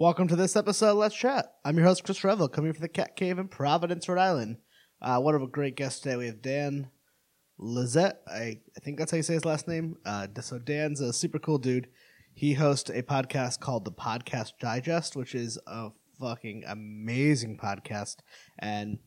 Welcome to this episode of Let's Chat. I'm your host, Chris Revel, coming from the Cat Cave in Providence, Rhode Island. Uh, of a great guest today. We have Dan Lizette. I, I think that's how you say his last name. Uh, so Dan's a super cool dude. He hosts a podcast called The Podcast Digest, which is a fucking amazing podcast. And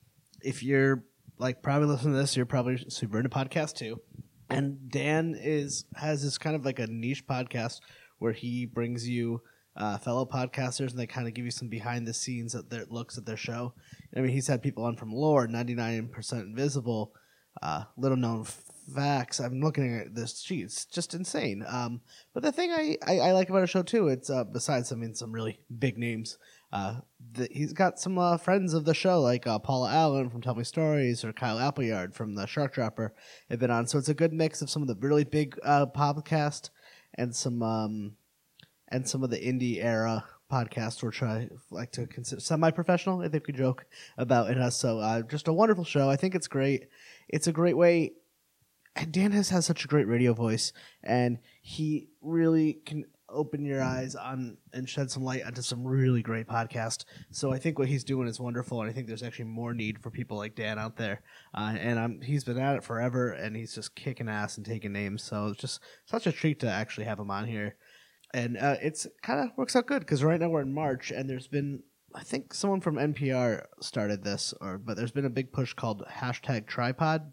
if you're like probably listening to this, you're probably super into podcasts too. And Dan is has this kind of like a niche podcast where he brings you uh, fellow podcasters and they kind of give you some behind the scenes at their looks at their show. I mean, he's had people on from Lore, 99% Invisible, uh, little known facts. I'm looking at this sheet; it's just insane. Um, but the thing I, I, I like about a show too, it's uh, besides I mean some really big names. Uh, the, he's got some uh, friends of the show like uh, Paula Allen from Tell Me Stories or Kyle Appleyard from the Shark Dropper have been on. So it's a good mix of some of the really big podcast and some um, and some of the indie era podcasts which I like to consider semi-professional. I think we joke about in us. So uh, just a wonderful show. I think it's great. It's a great way. And Dan has has such a great radio voice, and he really can open your eyes on and shed some light onto some really great podcast. So I think what he's doing is wonderful, and I think there's actually more need for people like Dan out there. Uh, and I'm, he's been at it forever, and he's just kicking ass and taking names. So it's just such a treat to actually have him on here and uh, it's kind of works out good because right now we're in March, and there's been I think someone from NPR started this, or but there's been a big push called hashtag Trypod,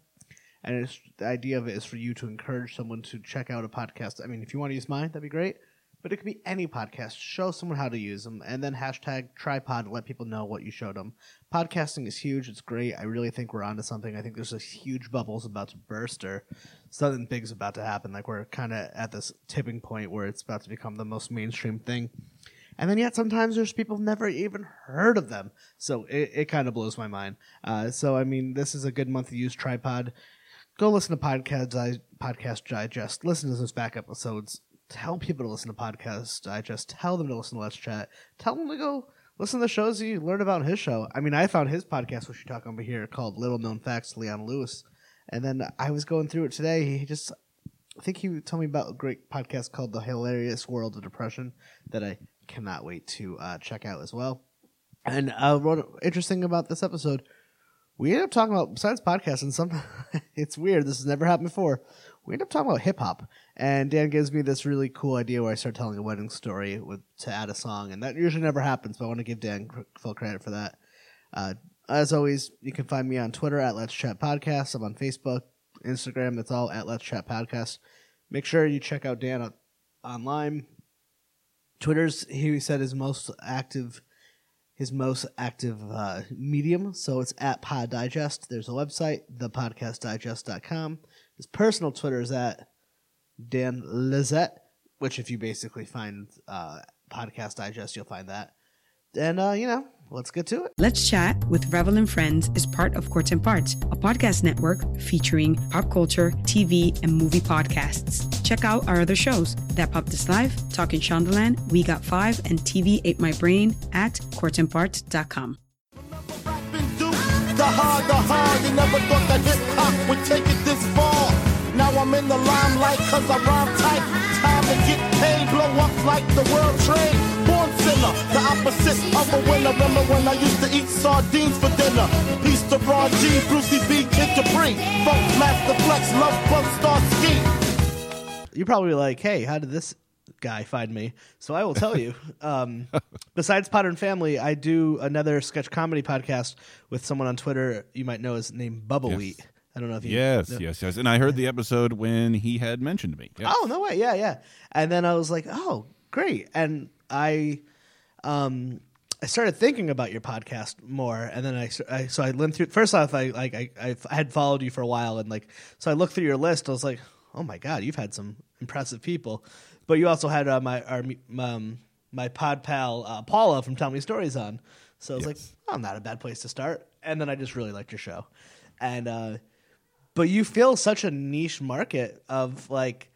and it's the idea of it is for you to encourage someone to check out a podcast. I mean, if you want to use mine, that'd be great. But it could be any podcast. Show someone how to use them, and then hashtag trypod. Let people know what you showed them. Podcasting is huge. It's great. I really think we're onto something. I think there's a huge bubble's about to burst, or something big's about to happen. Like we're kind of at this tipping point where it's about to become the most mainstream thing. And then yet sometimes there's people who've never even heard of them. So it, it kind of blows my mind. Uh, so I mean, this is a good month to use trypod. Go listen to podcast podcast digest. Listen to those back episodes tell people to listen to podcasts. I just tell them to listen to Let's Chat. Tell them to go listen to the shows you learn about his show. I mean, I found his podcast, which you talk about here, called Little Known Facts, Leon Lewis. And then I was going through it today. He just, I think he told me about a great podcast called The Hilarious World of Depression that I cannot wait to uh, check out as well. And uh, what interesting about this episode, we end up talking about besides podcasts and some. it's weird. This has never happened before we end up talking about hip hop. And Dan gives me this really cool idea where I start telling a wedding story with to add a song, and that usually never happens. But I want to give Dan full credit for that. Uh, as always, you can find me on Twitter at Let's Chat Podcast. I'm on Facebook, Instagram. That's all at Let's Chat Podcast. Make sure you check out Dan online. Twitter's he said his most active his most active uh, medium. So it's at Pod Digest. There's a website, thepodcastdigest.com. His personal Twitter is at Dan Lizette, which if you basically find uh, Podcast Digest, you'll find that. And, uh, you know, let's get to it. Let's Chat with Revel and Friends is part of Courts and Parts, a podcast network featuring pop culture, TV, and movie podcasts. Check out our other shows That Popped This Live, Talking Shondaland, We Got Five, and TV Ate My Brain at courtsandparts.com. The hard, the hard, you never thought that hip hop would take it this far. Now I'm in the limelight cause I rhyme tight. Time to get paid, blow up like the world trade. Born sinner, the opposite of a winner. Remember when I used to eat sardines for dinner? Peace to Ron G, Brucey B, Kid Capri. Funk Master Flex, Love Bug Star Ski. You're probably like, hey, how did this guy find me? So I will tell you. Um, besides Potter and Family, I do another sketch comedy podcast with someone on Twitter you might know is named Bubble yes. I don't know if you. Yes, know. yes, yes. And I heard the episode when he had mentioned me. Yes. Oh no way! Yeah, yeah. And then I was like, oh, great. And I, um, I started thinking about your podcast more, and then I, I so I went through. First off, I like I, I had followed you for a while, and like so I looked through your list. I was like, oh my god, you've had some impressive people. But you also had uh, my our um, my pod pal uh, Paula from Tell Me Stories on. So I was yes. like, oh, not a bad place to start. And then I just really liked your show, and uh, but you fill such a niche market of like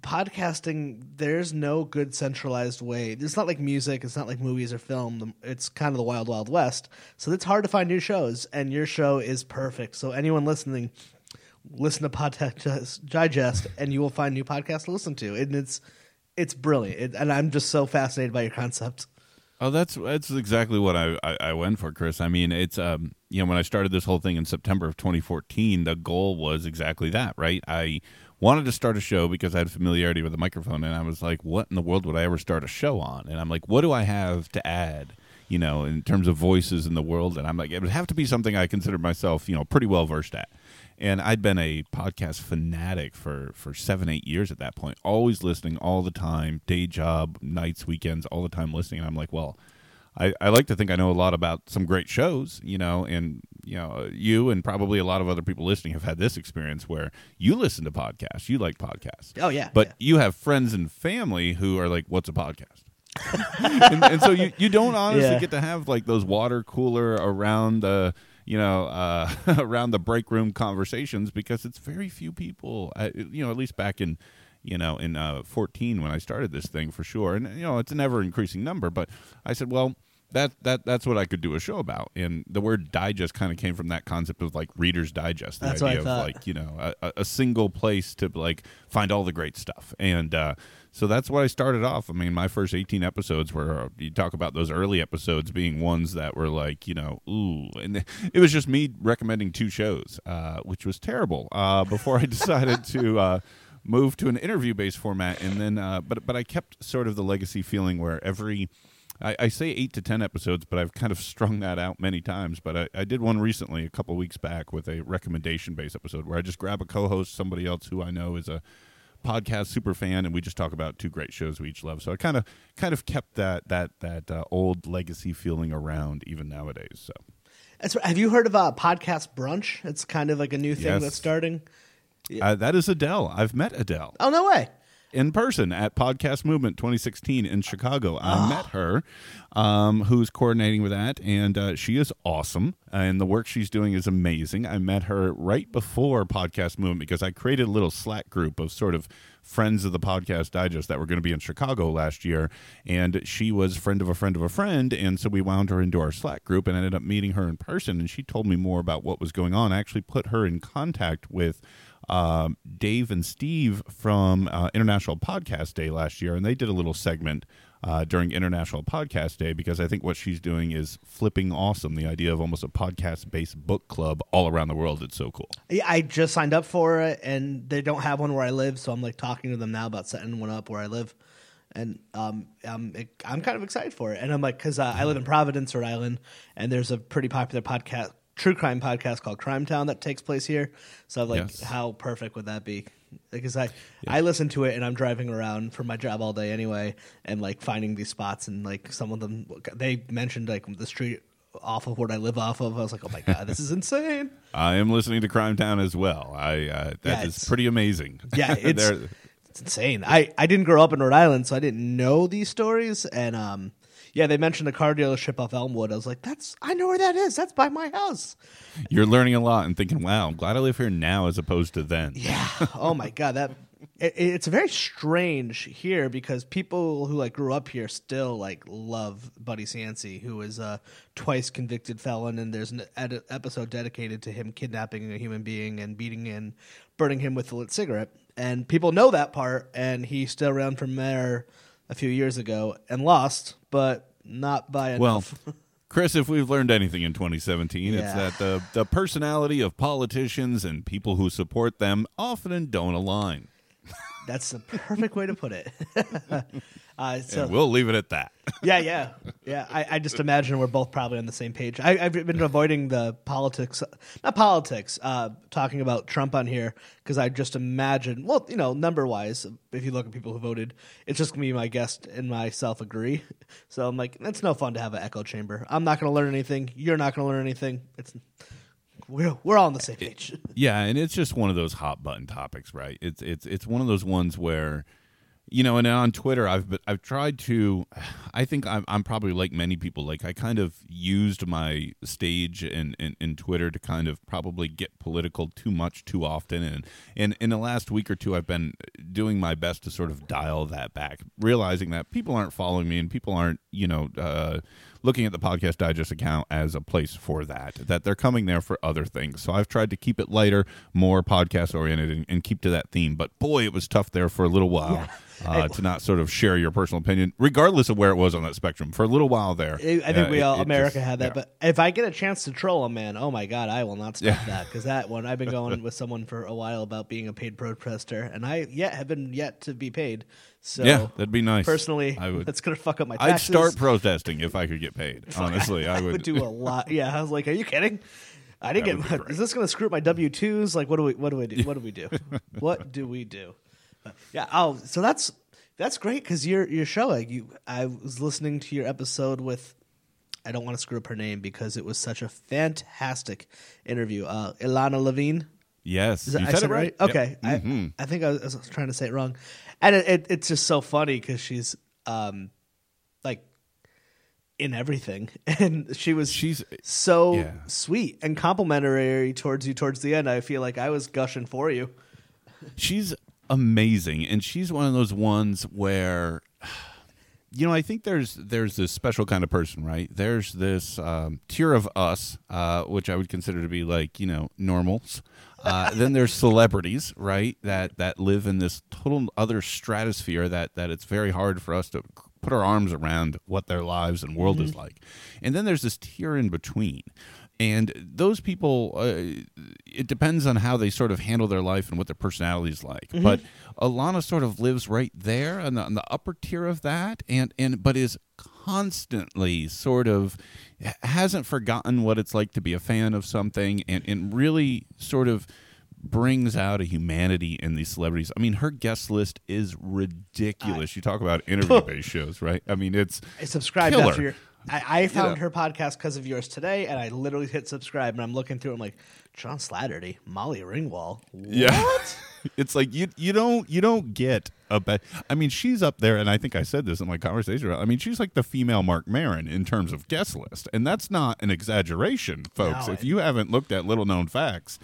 podcasting there's no good centralized way. It's not like music it's not like movies or film it's kind of the wild wild west. So it's hard to find new shows and your show is perfect. So anyone listening listen to podcast digest and you will find new podcasts to listen to. And it's it's brilliant. It, and i'm just so fascinated by your concept Oh, that's that's exactly what I, I, I went for, Chris. I mean, it's um, you know, when I started this whole thing in September of 2014, the goal was exactly that, right? I wanted to start a show because I had familiarity with the microphone, and I was like, what in the world would I ever start a show on? And I'm like, what do I have to add? You know, in terms of voices in the world, and I'm like, it would have to be something I consider myself, you know, pretty well versed at. And I'd been a podcast fanatic for for seven, eight years at that point, always listening all the time, day job, nights, weekends, all the time listening. And I'm like, well, I, I like to think I know a lot about some great shows, you know, and you know, you and probably a lot of other people listening have had this experience where you listen to podcasts, you like podcasts. Oh, yeah, But yeah. you have friends and family who are like, What's a podcast? and, and so you, you don't honestly Yeah. get to have like those water cooler around the you know uh, around the break room conversations because it's very few people uh, you know at least back in you know in uh, 14 when I started this thing for sure. And you know it's an ever increasing number but I said well that that that's what I could do a show about. And the word digest kind of came from that concept of like reader's digest the That's idea of like you know a- a, a single place to like find all the great stuff. And uh, so that's what I started off. I mean, my first 18 episodes were uh, you talk about those early episodes being ones that were like, you know, ooh, and it was just me recommending two shows, uh, which was terrible. Uh, before I decided to uh, move to an interview-based format, and then, uh, but but I kept sort of the legacy feeling where every I, I say eight to ten episodes, but I've kind of strung that out many times. But I, I did one recently, a couple weeks back, with a recommendation-based episode where I just grab a co-host, somebody else who I know is a podcast super fan, and we just talk about two great shows we each love. So I kind of kind of kept that that that uh, old legacy feeling around even nowadays. So That's, have you heard of uh, podcast brunch? It's kind of like a new thing Yes. that's starting. uh, that is Adele. I've met Adele. Oh no way! In person at Podcast Movement 2016 in Chicago. I met her, um, who's coordinating with that, and uh, she is awesome. And the work she's doing is amazing. I met her right before Podcast Movement because I created a little Slack group of sort of friends of the Podcast Digest that were going to be in Chicago last year. And she was friend of a friend of a friend. And so we wound her into our Slack group and ended up meeting her in person. And she told me more about what was going on. I actually put her in contact with um, Dave and Steve from uh, International Podcast Day last year, and they did a little segment uh, during International Podcast Day because I think what she's doing is flipping awesome. The idea of almost a podcast based book club all around the world. It's so cool. Yeah, I just signed up for it, and they don't have one where I live, so I'm like talking to them now about setting one up where I live, and um, I'm I'm kind of excited for it, and I'm like, because uh, I live in Providence, Rhode Island, and there's a pretty popular podcast, true crime podcast called Crime Town that takes place here, so like, Yes. how perfect would that be? Because I I listen to it and I'm driving around for my job all day anyway, and like finding these spots, and like some of them they mentioned like the street off of what I live off of. I was like, oh my god, this is insane. I am listening to Crime Town as well. I uh, that Yeah, is pretty amazing. Yeah, it's it's insane. I I didn't grow up in Rhode Island, so I didn't know these stories. And um, yeah, they mentioned the car dealership off Elmwood. I was like, that's I know where that is. That's by my house. you're learning a lot and thinking, "Wow, I'm glad I live here now as opposed to then." Yeah. oh my god, that it, it's very strange here because people who like grew up here still like love Buddy Cianci, who is a twice convicted felon, and there's an ed- episode dedicated to him kidnapping a human being and beating and burning him with a lit cigarette. And people know that part, and he still ran for mayor a few years ago and lost, but not by enough. Well. Chris, if we've learned anything in 2017, it's that the, the personality of politicians and people who support them often don't align. That's the perfect way to put it. uh, so, and we'll leave it at that. yeah, yeah, yeah. I, I just imagine we're both probably on the same page. I, I've been avoiding the politics, not politics, uh, talking about Trump on here because I just imagine, well, you know, number wise, if you look at people who voted, it's just gonna be my guest and myself agree. So I'm like, it's no fun to have an echo chamber. I'm not gonna learn anything. You're not gonna learn anything. It's we're we're all on the same page. Yeah, and it's just one of those hot button topics, right? It's it's it's one of those ones where you know, and on Twitter, I've I've tried to. I think I'm, I'm probably like many people. Like I kind of used my stage in, in, in Twitter to kind of probably get political too much too often. And and in the last week or two, I've been doing my best to sort of dial that back, realizing that people aren't following me and people aren't you know uh, looking at the podcast digest account as a place for that. That they're coming there for other things. So I've tried to keep it lighter, more podcast oriented, and, and keep to that theme. But boy, it was tough there for a little while. uh, to not sort of share your personal opinion, regardless of where it was on that spectrum. For a little while there, I I think uh, we all it America just- had that, yeah. but if I get a chance to troll a man, oh my god, I will not stop Yeah. that because that one I've been going with someone for a while about being a paid protester, and I yet have been yet to be paid. So yeah, that'd be nice. personally, I would. that's gonna fuck up my I'd start protesting if I could get paid. Honestly, I, I would. would do a lot. Yeah, I was like, are you kidding? I didn't get. great. Is this going to screw up my W twos? Like, what do we? What do we do? What do we do? what do we do? But, yeah. Oh, so that's that's great because your your show. Like you, I was listening to your episode with. I don't want to screw up her name because it was such a fantastic interview. Uh, Ilana Levine. yes, that- you I said said it right. Okay, Yep. I, I think I was, I was trying to say it wrong, and it, it, it's just so funny because she's um, in everything, and she was She's- so yeah. sweet and complimentary towards you towards the end. I feel like I was gushing for you. she's amazing and she's one of those ones where you know i think there's there's this special kind of person right there's this um, tier of us uh, which i would consider to be like you know normals uh, then there's celebrities right that that live in this total other stratosphere that that it's very hard for us to put our arms around what their lives and world is like. And then there's this tier in between. And those people uh, it depends on how they sort of handle their life and what their personality is like. But ilana sort of lives right there on the, on the upper tier of that. And and but is constantly sort of hasn't forgotten what it's like to be a fan of something and and really sort of brings out a humanity in these celebrities. I mean, her guest list is ridiculous. you talk about interview-based shows, right? I mean, it's I subscribed killer. after your. I, I found know. her podcast because of yours today, and I literally hit subscribe. And I'm looking through. I'm like, John Slattery, Molly Ringwald. Yeah. It's like you you don't you don't get a bet. I mean, she's up there, and I think I said this in my conversation. I mean, she's like the female Marc Maron in terms of guest list, and that's not an exaggeration, folks. No, if I- you haven't looked at little known facts,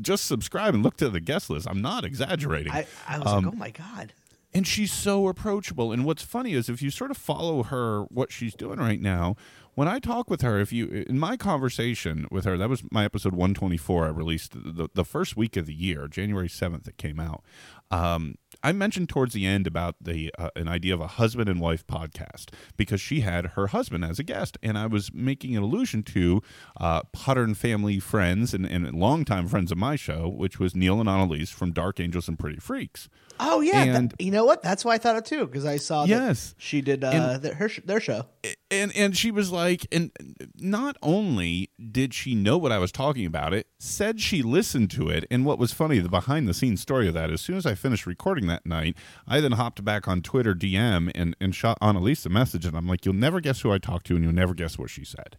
just subscribe and look to the guest list. I'm not exaggerating. I, I was Um, like, oh my god. and she's so approachable and what's funny is if you sort of follow her what she's doing right now when i talk with her if you in my conversation with her that was my episode 124 i released the, the first week of the year january 7th it came out um, I mentioned towards the end about the uh, an idea of a husband and wife podcast because she had her husband as a guest, and I was making an allusion to uh, Potter and family friends and, and longtime friends of my show, which was Neil and Annalise from Dark Angels and Pretty Freaks. Oh yeah, that- and- you know what? That's why I thought it too because I saw. that Yes. she did uh, And- the, her sh- their show. and and she was like and not only did she know what i was talking about it said she listened to it and what was funny the behind the scenes story of that as soon as i finished recording that night i then hopped back on twitter dm and and shot annalise a message and i'm like you'll never guess who i talked to and you'll never guess what she said.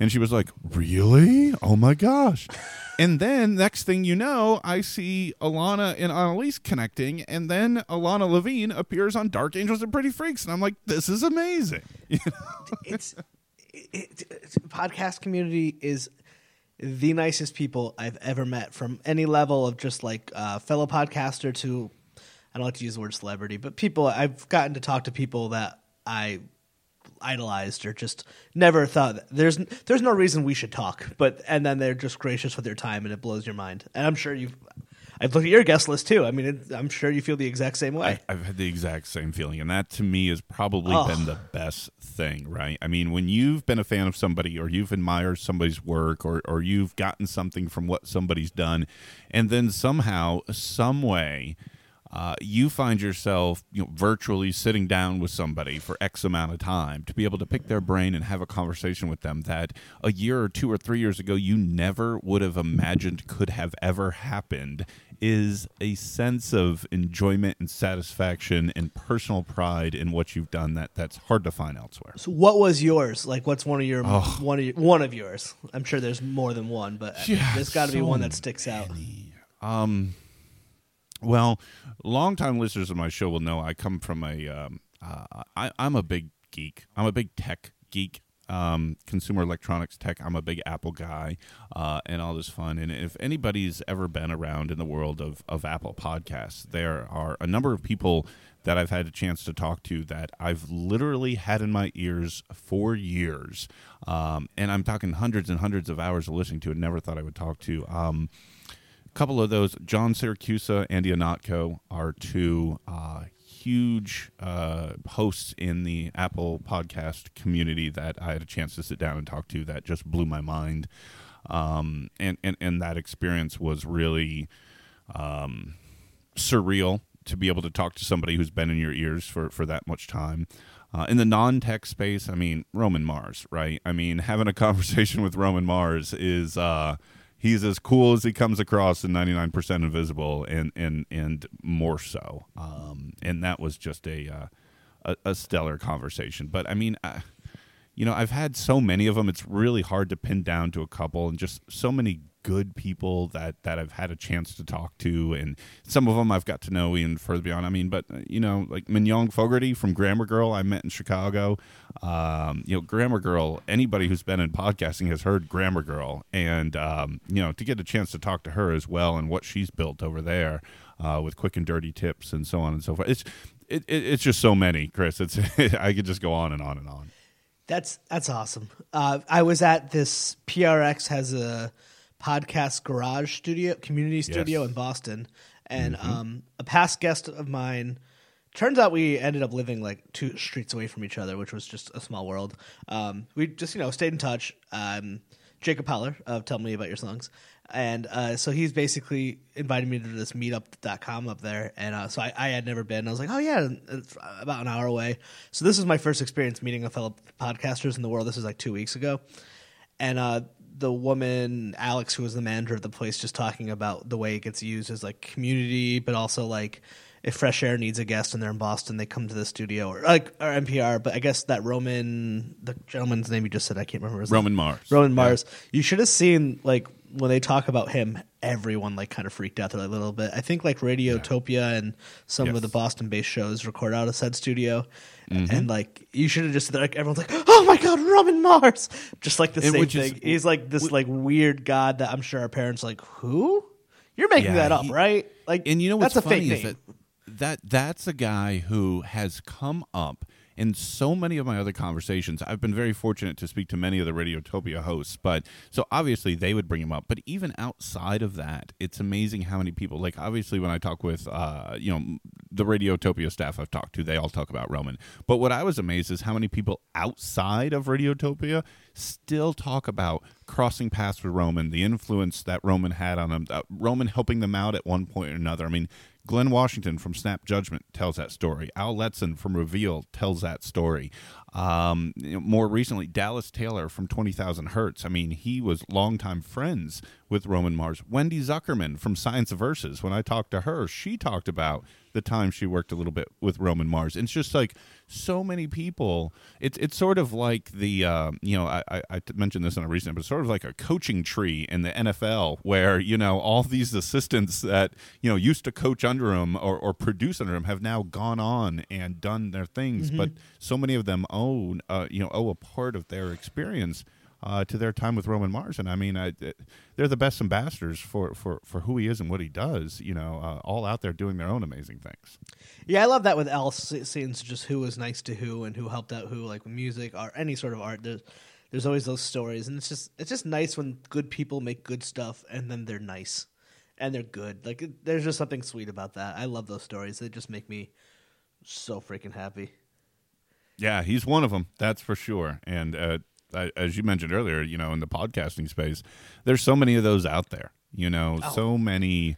And she was like really? Oh my gosh. And then next thing you know i see ilana and annalise connecting and then ilana levine appears on dark angels and pretty freaks and i'm like this is amazing. It's it, it, it's- podcast community is the nicest people I've ever met from any level of just like uh, fellow podcaster to I don't like to use the word celebrity, but people I've gotten to talk to people that I idolized or just never thought there's there's no reason we should talk, but and then they're just gracious with their time and it blows your mind. And I'm sure you've I've looked at your guest list too. I mean, it, I'm sure you feel the exact same way. I, I've had the exact same feeling, and that to me has probably Oh. been the best thing, right? I mean, when you've been a fan of somebody, or you've admired somebody's work, or or you've gotten something from what somebody's done, and then somehow, some way. Uh, you find yourself you know, virtually sitting down with somebody for X amount of time to be able to pick their brain and have a conversation with them that a year or two or three years ago you never would have imagined could have ever happened is a sense of enjoyment and satisfaction and personal pride in what you've done that that's hard to find elsewhere. So what was yours? Like, what's one of your Oh. one of your, one of yours? I'm sure there's more than one, but Yeah, there's got to be one that sticks out. Um, well, longtime listeners of my show will know I come from a. Um, uh, I, I'm a big geek. I'm a big tech geek. Um, consumer electronics tech. I'm a big Apple guy, uh, and all this fun. And if anybody's ever been around in the world of, of Apple podcasts, there are a number of people that I've had a chance to talk to that I've literally had in my ears for years. Um, and I'm talking hundreds and hundreds of hours of listening to and never thought I would talk to. Um, couple of those, John Siracusa, Andy Ihnatko, are two uh, huge uh, hosts in the Apple podcast community that I had a chance to sit down and talk to that just blew my mind. Um, and, and, and that experience was really um, surreal to be able to talk to somebody who's been in your ears for, for that much time. Uh, in the non-tech space, I mean Roman Mars, right? I mean having a conversation with Roman Mars is uh, he's as cool as he comes across in 99% Invisible, and and and more so. Um, and that was just a, uh, a a stellar conversation. But I mean. I, you know, I've had so many of them. It's really hard to pin down to a couple, and just so many good people that that I've had a chance to talk to, and some of them I've got to know even further beyond. I mean, but uh, you know, like Mignon Fogarty from Grammar Girl, I met in Chicago. Um, you know, Grammar Girl. Anybody who's been in podcasting has heard Grammar Girl, and um, you know, to get a chance to talk to her as well and what she's built over there uh, with quick and dirty tips and so on and so forth. It's it, it, it's just so many, Chris. It's I could just go on and on and on. That's that's awesome. Uh, I was at this PRX has a podcast garage studio, community studio Yes. in Boston, and um, a past guest of mine. Turns out we ended up living like two streets away from each other, which was just a small world. Um, we just you know stayed in touch. Um, Jacob Heller of Tell Me About Your Songs. And uh, so he's basically invited me to this meetup.com up there. And uh, so I, I had never been. I was like, oh, yeah, it's about an hour away. So this is my first experience meeting a fellow podcasters in the world. This was like two weeks ago. And uh, the woman, Alex, who was the manager of the place, just talking about the way it gets used as like community, but also like if Fresh Air needs a guest and they're in Boston, they come to the studio or like or NPR. But I guess that Roman, the gentleman's name you just said, I can't remember his Roman name. Mars. Roman Yeah. Mars. You should have seen like when they talk about him, everyone like kind of freaked out there a little bit. I think like Radiotopia and some Yes. of the Boston based shows record out of said studio. Mm-hmm. And like you should have just like everyone's like, Oh my god, Roman Mars Just like the And same which is- thing. He's like this like weird god that I'm sure our parents are like, Who? You're making Yeah, that up, he- right? Like And you know what's that's a funny fake is name. that, that that's a guy who has come up in so many of my other conversations. I've been very fortunate to speak to many of the Radiotopia hosts, but so obviously they would bring him up. But even outside of that, it's amazing how many people. Like obviously, when I talk with uh, you know the Radiotopia staff I've talked to, they all talk about Roman. But what I was amazed is how many people outside of Radiotopia still talk about crossing paths with Roman, the influence that Roman had on them, uh, Roman helping them out at one point or another. I mean, Glynn Washington from Snap Judgment tells that story. Al Letson from Reveal tells that story. Um, more recently, Dallas Taylor from 20,000 Hertz. I mean, he was longtime friends with Roman Mars. Wendy Zuckerman from Science of Verses. When I talked to her, she talked about the time she worked a little bit with Roman Mars. And It's just like so many people. It's it's sort of like the uh, you know I, I, I mentioned this in a recent, but it's sort of like a coaching tree in the NFL where you know all these assistants that you know used to coach under him or, or produce under him have now gone on and done their things, but so many of them own uh, you know owe a part of their experience uh, to their time with Roman Mars, and I mean, I, they're the best ambassadors for, for, for who he is and what he does. You know, uh, all out there doing their own amazing things. Yeah, I love that with Al se- seeing just who was nice to who and who helped out who, like with music or any sort of art. There's there's always those stories, and it's just it's just nice when good people make good stuff and then they're nice and they're good. Like it- there's just something sweet about that. I love those stories. They just make me so freaking happy. Yeah, he's one of them. That's for sure. And uh, as you mentioned earlier, you know, in the podcasting space, there's so many of those out there. You know, so many.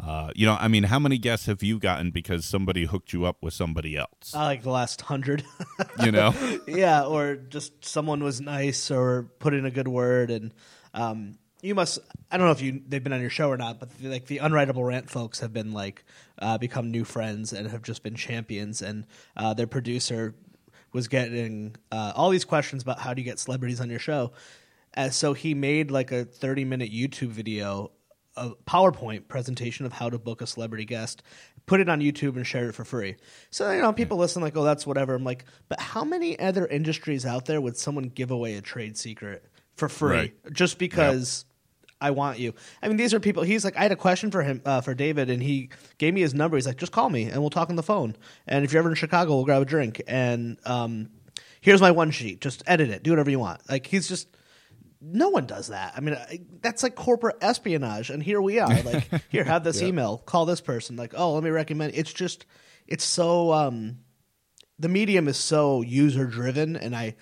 Uh, you know, I mean, how many guests have you gotten because somebody hooked you up with somebody else? I like the last hundred. you know, yeah, or just someone was nice or put in a good word, and um, you must. I don't know if you they've been on your show or not, but the, like the unwritable rant folks have been like uh, become new friends and have just been champions, and uh, their producer was getting uh, all these questions about how do you get celebrities on your show. Uh, so he made like a 30 minute YouTube video, a PowerPoint presentation of how to book a celebrity guest, put it on YouTube and shared it for free. So, you know, people listen like, oh, that's whatever. I'm like, but how many other industries out there would someone give away a trade secret for free Right. just because I want you? I mean, these are people. He's like, I had a question for him, uh, for David, and he gave me his number. He's like, just call me and we'll talk on the phone. And if you're ever in Chicago, we'll grab a drink. And um, here's my one sheet. Just edit it. Do whatever you want. Like, he's just no one does that. I mean, I, that's like corporate espionage. And here we are. Like, here, have this email. Call this person. Like, oh, let me recommend. It's just, it's so um, the medium is so user driven, and I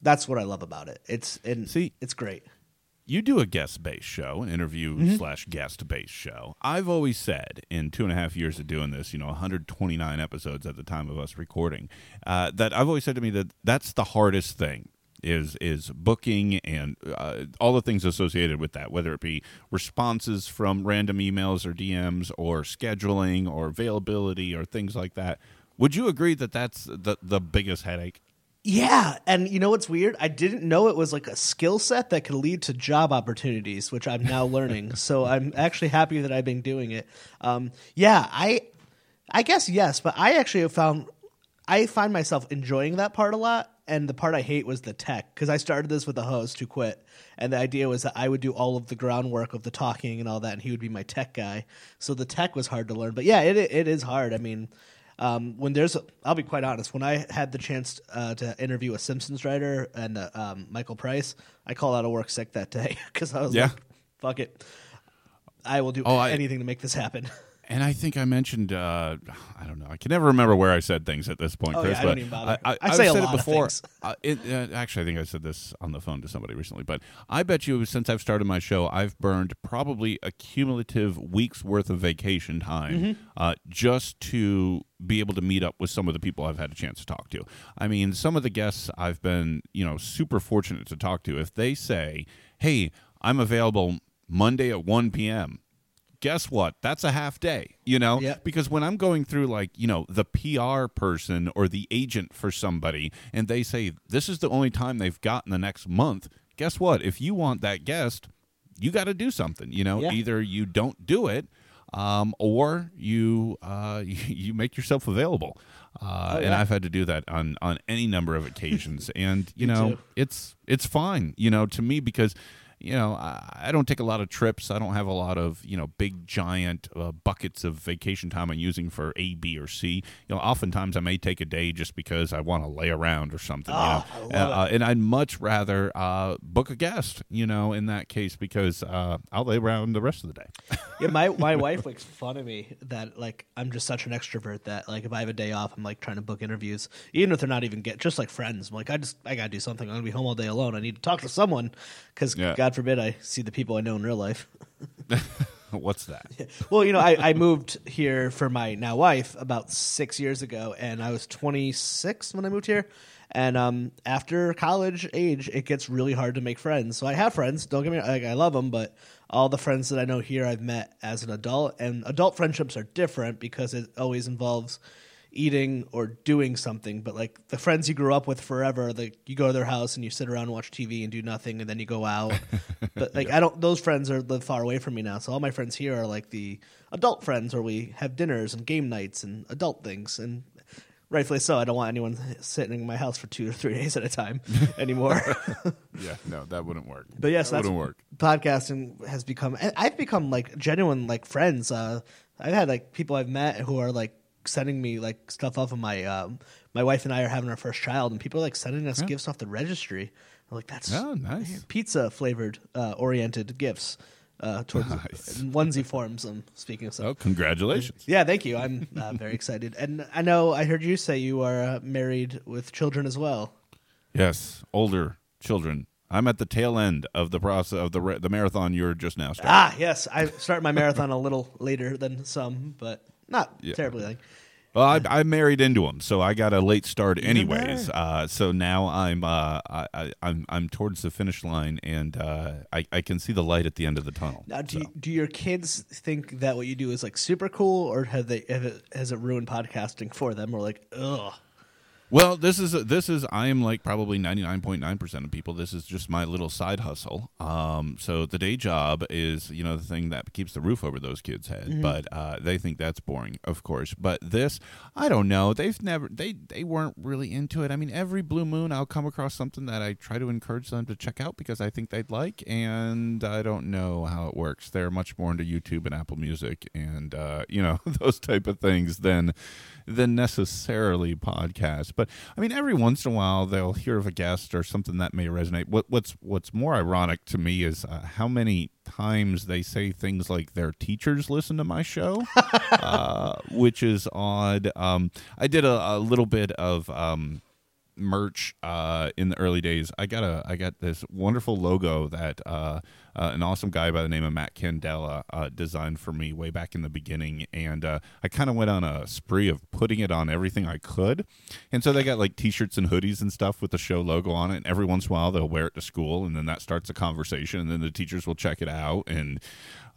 that's what I love about it. It's and See- it's great. You do a guest based show, an interview Mm-hmm. slash guest based show. I've always said in two and a half years of doing this, you know, 129 episodes at the time of us recording, uh, that I've always said to me that that's the hardest thing is is booking and uh, all the things associated with that, whether it be responses from random emails or DMs or scheduling or availability or things like that. Would you agree that that's the the biggest headache? Yeah, and you know what's weird? I didn't know it was like a skill set that could lead to job opportunities, which I'm now learning. so I'm actually happy that I've been doing it. Um, yeah, I, I guess yes, but I actually have found I find myself enjoying that part a lot. And the part I hate was the tech because I started this with a host who quit, and the idea was that I would do all of the groundwork of the talking and all that, and he would be my tech guy. So the tech was hard to learn, but yeah, it it is hard. I mean, um, when there's, a, I'll be quite honest. When I had the chance uh, to interview a Simpsons writer and uh, um, Michael Price, I called out of work sick that day because I was Yeah. like, "Fuck it, I will do Oh, I- anything to make this happen." And I think I mentioned, uh, I don't know, I can never remember where I said things at this point, Oh, Chris. yeah, I but bother. I, I I've say a said lot before. Uh, it, uh, actually, I think I said this on the phone to somebody recently, but I bet you since I've started my show, I've burned probably a cumulative week's worth of vacation time Mm-hmm. uh, just to be able to meet up with some of the people I've had a chance to talk to. I mean, some of the guests I've been, you know, super fortunate to talk to. If they say, "Hey, I'm available Monday at 1 p.m." guess what? That's a half day, you know? Yep. Because when I'm going through, like, you know, the PR person or the agent for somebody, and they say, this is the only time they've got in the next month, guess what? If you want that guest, you got to do something, you know? Yeah. Either you don't do it. Um, or you uh, you make yourself available, uh, and Oh, yeah. I've had to do that on on any number of occasions, and you know too. it's it's fine, you know, to me because you know I, I don't take a lot of trips. I don't have a lot of you know big giant uh, buckets of vacation time I'm using for A, B, or C. You know, oftentimes I may take a day just because I want to lay around or something. you know, Oh, I uh, and I'd much rather uh, book a guest. You know, in that case because uh, I'll lay around the rest of the day. yeah, my my wife makes fun of me that like I'm just such an extrovert that like if I have a day off, I'm like trying to book interviews, even if they're not even get just like friends. I'm like I just I gotta do something. I'm gonna be home all day alone. I need to talk to someone because Yeah. God forbid I see the people I know in real life. What's that? well, you know, I, I moved here for my now wife about six years ago, and I was 26 when I moved here. And um, after college age, it gets really hard to make friends. So I have friends. Don't get me like I love them, but all the friends that I know here, I've met as an adult, and adult friendships are different because it always involves eating or doing something. But like the friends you grew up with forever, like you go to their house and you sit around and watch TV and do nothing, and then you go out. but like I don't, those friends are live far away from me now. So all my friends here are like the adult friends where we have dinners and game nights and adult things and. Rightfully so. I don't want anyone sitting in my house for two or three days at a time anymore. Yeah, no, that wouldn't work. But yes, that that's wouldn't work. Podcasting has become. I've become like genuine like friends. Uh, I've had like people I've met who are like sending me like stuff off of my. Um, my wife and I are having our first child, and people are like sending us gifts off the registry. I'm like, that's Oh, nice. pizza flavored uh, oriented gifts uh, towards Nice. onesie forms. I'm speaking of Oh, congratulations. Yeah, thank you. I'm uh, very excited, and I know I heard you say you are uh, married with children as well. Yes, older children. I'm at the tail end of the process of the the marathon you're just now starting. Ah, yes. I start my marathon a little later than some, but not Yeah. terribly late. Well, I, I married into them, so I got a late start, anyways. Uh, so now I'm uh, I, I, I'm I'm towards the finish line, and uh, I I can see the light at the end of the tunnel. Now, do So. you, do your kids think that what you do is like super cool, or have they have it, has it ruined podcasting for them? Or like, ugh, Well, this is this is I am like probably ninety nine point nine percent of people. This is just my little side hustle. Um, so the day job is you know the thing that keeps the roof over those kids' head, but uh, they think that's boring, of course. But this, I don't know. They've never they they weren't really into it. I mean, every blue moon I'll come across something that I try to encourage them to check out because I think they'd like, and I don't know how it works. They're much more into YouTube and Apple Music and uh, you know those type of things than than necessarily podcasts. But I mean, every once in a while they'll hear of a guest or something that may resonate. What what's what's more ironic to me is uh, how many times they say things like their teachers listen to my show, uh, which is odd. Um, I did a, a little bit of. Um, merch uh, in the early days. I got a I got this wonderful logo that uh, uh, an awesome guy by the name of Matt Candela uh, designed for me way back in the beginning, and uh, I kind of went on a spree of putting it on everything I could. And so they got like T-shirts and hoodies and stuff with the show logo on it. And every once in a while they'll wear it to school, and then that starts a conversation, and then the teachers will check it out and.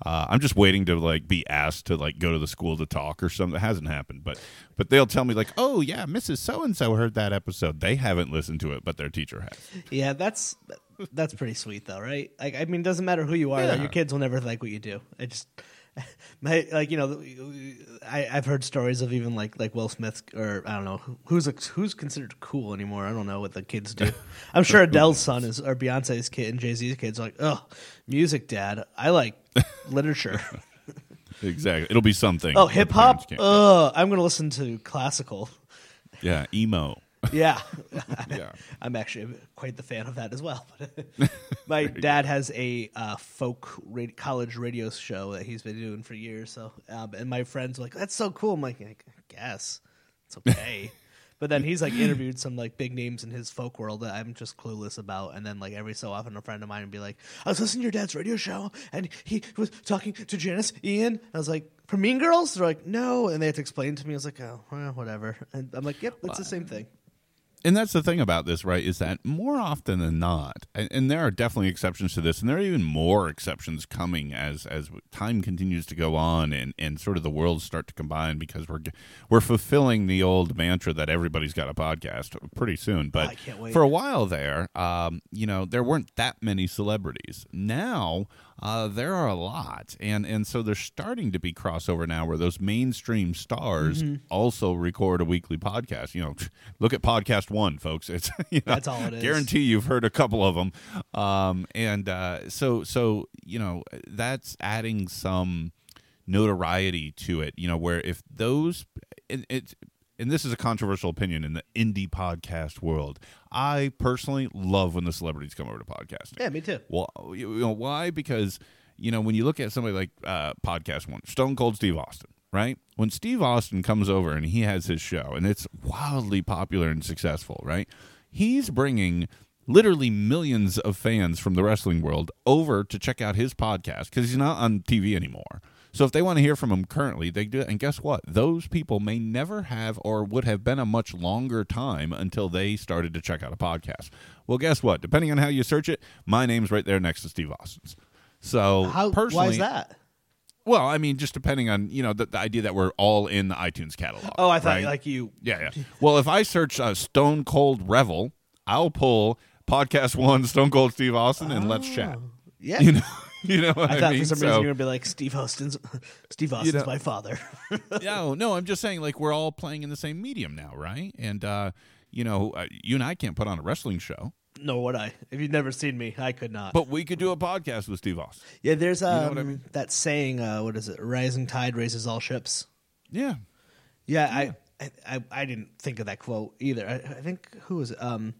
Uh, I'm just waiting to like be asked to like go to the school to talk or something. That hasn't happened, but but they'll tell me like, oh yeah, Mrs. So and So heard that episode. They haven't listened to it, but their teacher has. Yeah, that's that's pretty sweet though, right? Like, I mean, it doesn't matter who you are. though. Your kids will never like what you do. It just, my like you know, I I've heard stories of even like like Will Smith or I don't know who's who's considered cool anymore. I don't know what the kids do. I'm sure Adele's son is or Beyonce's kid and Jay Z's kids are like, oh, music, dad. I like literature. Exactly, it'll be something. oh, hip hop. Ugh, I'm gonna listen to classical. yeah, emo. Yeah. Yeah. I'm actually quite the fan of that as well. My dad has a uh, folk college radio show that he's been doing for years. So, um, and my friends are like, "That's so cool." I'm like, "I guess it's okay." but then he's like interviewed some like big names in his folk world that I'm just clueless about. And then like every so often, a friend of mine would be like, "I was listening to your dad's radio show, and he was talking to Janis Ian." I was like, "For Mean Girls?" They're like, "No," and they had to explain to me. I was like, "Oh, well, whatever." And I'm like, "Yep, it's the same thing." And that's the thing about this, right? Is that more often than not, and, and there are definitely exceptions to this, and there are even more exceptions coming as as time continues to go on, and, and sort of the worlds start to combine because we're we're fulfilling the old mantra that everybody's got a podcast pretty soon. But I can't wait. for a while there, um, you know, there weren't that many celebrities. Now uh, there are a lot, and and so there's starting to be crossover now where those mainstream stars Mm-hmm. also record a weekly podcast. You know, look at podcast one, folks. It's you know, That's all it is. Guarantee you've heard a couple of them, um, and uh, so so you know that's adding some notoriety to it. You know, where if those it, it and this is a controversial opinion in the indie podcast world. I personally love when the celebrities come over to podcasting. Yeah, me too. Well, you know why? Because you know when you look at somebody like uh, podcast one, Stone Cold Steve Austin, right? When Steve Austin comes over and he has his show and it's wildly popular and successful, right? He's bringing literally millions of fans from the wrestling world over to check out his podcast because he's not on TV anymore. So if they want to hear from him currently, they do it. And guess what? Those people may never have or would have been a much longer time until they started to check out a podcast. Well, guess what? Depending on how you search it, my name's right there next to Steve Austin's. So How? personally, Why is that? Well, I mean, just depending on you know the, the idea that we're all in the iTunes catalog. Oh, I thought right? like you. Yeah, yeah. Well, if I search uh, Stone Cold Revel, I'll pull podcast one, Stone Cold Steve Austin, and Let's Chat. Yeah. You know, you know what I I, thought mean. for some So- reason you were gonna be like Steve Austin's. Steve Austin's know- my father. no, no, I'm just saying, like we're all playing in the same medium now, right? And uh, you know, uh, you and I can't put on a wrestling show, Nor would I. If you've never seen me, I could not. but we could do a podcast with Steve Austin. yeah, there's um, know what I mean? that saying. Uh, what is it? Rising tide raises all ships. Yeah, Yeah, I, I, I, I didn't think of that quote either. I, I think who was it? Um,